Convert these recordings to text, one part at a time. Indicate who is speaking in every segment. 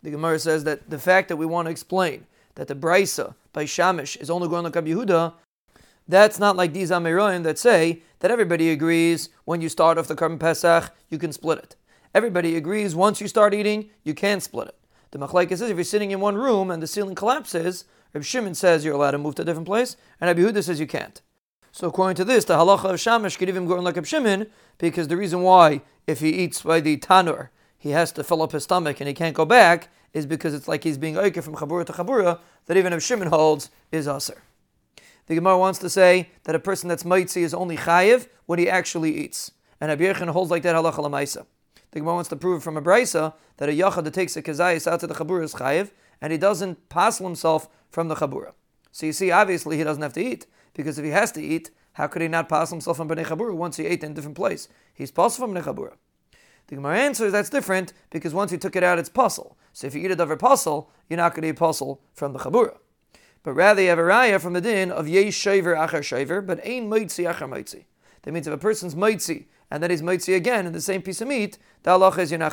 Speaker 1: The Gemara says that the fact that we want to explain that the Brisa by Shamish is only going like Rabbi Yehuda, that's not like these Amiroim that say that everybody agrees when you start off the Karban Pesach, you can split it. Everybody agrees once you start eating, you can split it. The Machlaik says if you're sitting in one room and the ceiling collapses, Reb Shimon says you're allowed to move to a different place, and Rabbi Yehuda says you can't. So according to this, the halacha of Shamish could even go on like Reb Shimon, because the reason why, if he eats by the tanur, he has to fill up his stomach and he can't go back, is because it's like he's being oike from chabura to chabura, that even if Shimon holds is aser. The Gemara wants to say that a person that's mitzi is only chayiv when he actually eats. And Rabbi Yechon holds like that halacha lamaisa. The Gemara wants to prove from a brisa that a yachad that takes a kazayis out to the chabura is chayiv, and he doesn't passel himself from the chabura. So you see, obviously he doesn't have to eat, because if he has to eat, how could he not pass himself from bnei chabura once he ate in a different place? He's passel from bnei chabura. The Gemara answers that's different because once you took it out, it's passel. So if you eat a davar passel, you're not going to eat puzzle from the chabura. But rather you have a raya from the din of yesh shaver achar shaver, but ain moitzi achar moitzi. That means if a person's moitzi and then he's moitzi again in the same piece of meat, the halacha is you're not.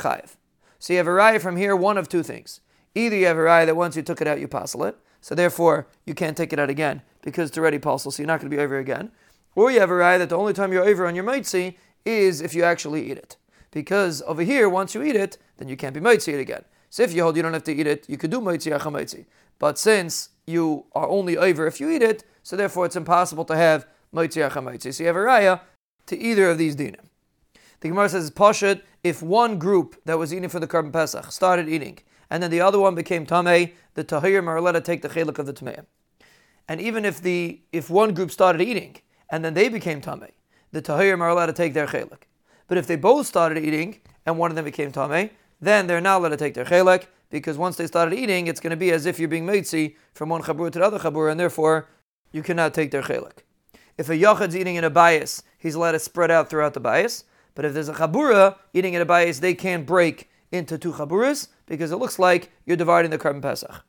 Speaker 1: So you have a raya from here, one of two things. Either you have a raya that once you took it out, you passel it, so therefore you can't take it out again because it's already passel, so you're not going to be over again. Or you have a raya that the only time you're over on your moitzi is if you actually eat it because over here, once you eat it, then you can't be mitzi it again. So if you hold you don't have to eat it, you could do mitzi achamitzi. But since you are only over if you eat it, so therefore it's impossible to have mitzi achamitzi. So you have a raya to either of these dinim. The Gemara says pashut if one group that was eating for the Karban Pesach started eating, and then the other one became tamei, the tahirim are allowed to take the chelik of the tamei. And even if the if one group started eating and then they became tamei, the tahirim are allowed to take their chelik. But if they both started eating and one of them became Tameh, then they're not allowed to take their chelek because once they started eating, it's going to be as if you're being meitzi from one chabur to the other chabur, and therefore you cannot take their chelek. If a yachad's eating in a bias, he's allowed to spread out throughout the bias. But if there's a chabura eating in a bias, they can't break into two chaburas because it looks like you're dividing the Karban Pesach.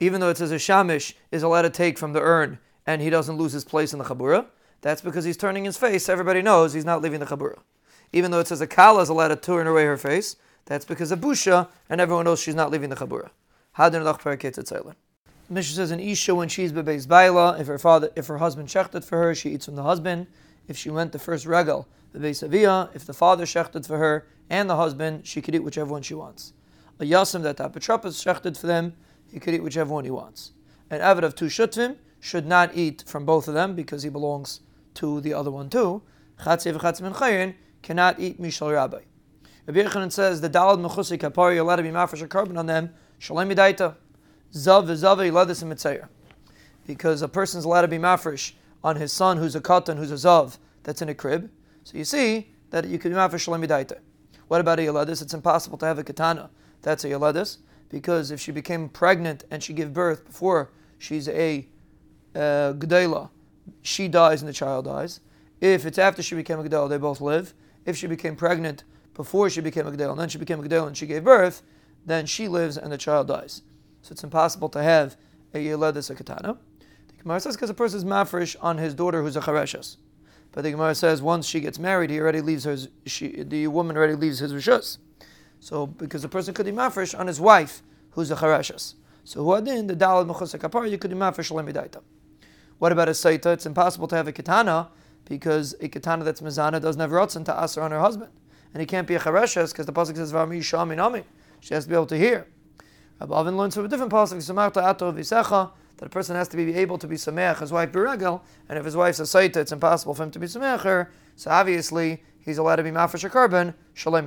Speaker 1: Even though it says a shamish is allowed to take from the urn and he doesn't lose his place in the chabura, that's because he's turning his face. Everybody knows he's not leaving the chabura even though it says a kala is allowed to turn away her face, that's because of busha, and everyone knows she's not leaving the chabura. Hadin lach Mishnah says an isha when she's bebeis baila, if her father, if her husband shechted for her, she eats from the husband. If she went the first regal, bebeis avia, if the father shechted for her and the husband, she could eat whichever one she wants. A yasim that apotropos shechted for them, he could eat whichever one he wants. An avid of two shutvim should not eat from both of them because he belongs to the other one too. Chatzev chatzim cannot eat mishal rabbi. Rabbi Yechanan says the dalad mechusi kapar you're allowed to be mafresh a Karban on them. Shalem midaita. Zav v'zav yiladis and Because a person's allowed to be mafresh on his son who's a katan, who's a zav, that's in a crib. So you see that you can be mafresh shalem midaita. What about a yaladis? It's impossible to have a katana. That's a yaladis. Because if she became pregnant and she gave birth before she's a uh, she dies and the child dies. If it's after she became a gedela, they both live if she became pregnant before she became a Gedel, and then she became a Gedel and she gave birth, then she lives and the child dies. So it's impossible to have a Yeledis a Katana. The Gemara says because a person is mafresh on his daughter who's a Chareshes. But the Gemara says once she gets married, he already leaves her, she, the woman already leaves his Rishus. So because a person could be mafresh on his wife who's a Chareshes. So who in the Dalad Mechus Kapar, you could be mafresh Lemidaita. What about a Saita? It's impossible to have a Katana because a katana that's mizana doesn't have rotzen to aser on her husband. And he can't be a chareshes because the pasuk says v'ami shami nami. She has to be able to hear. Rabbi Avin learns from a different pasuk, samarta ato v'secha, that a person has to be able to be sameach his wife beregel, and if his wife's a saita, it's impossible for him to be sameach her. So obviously he's allowed to be mafresh a Karban shalem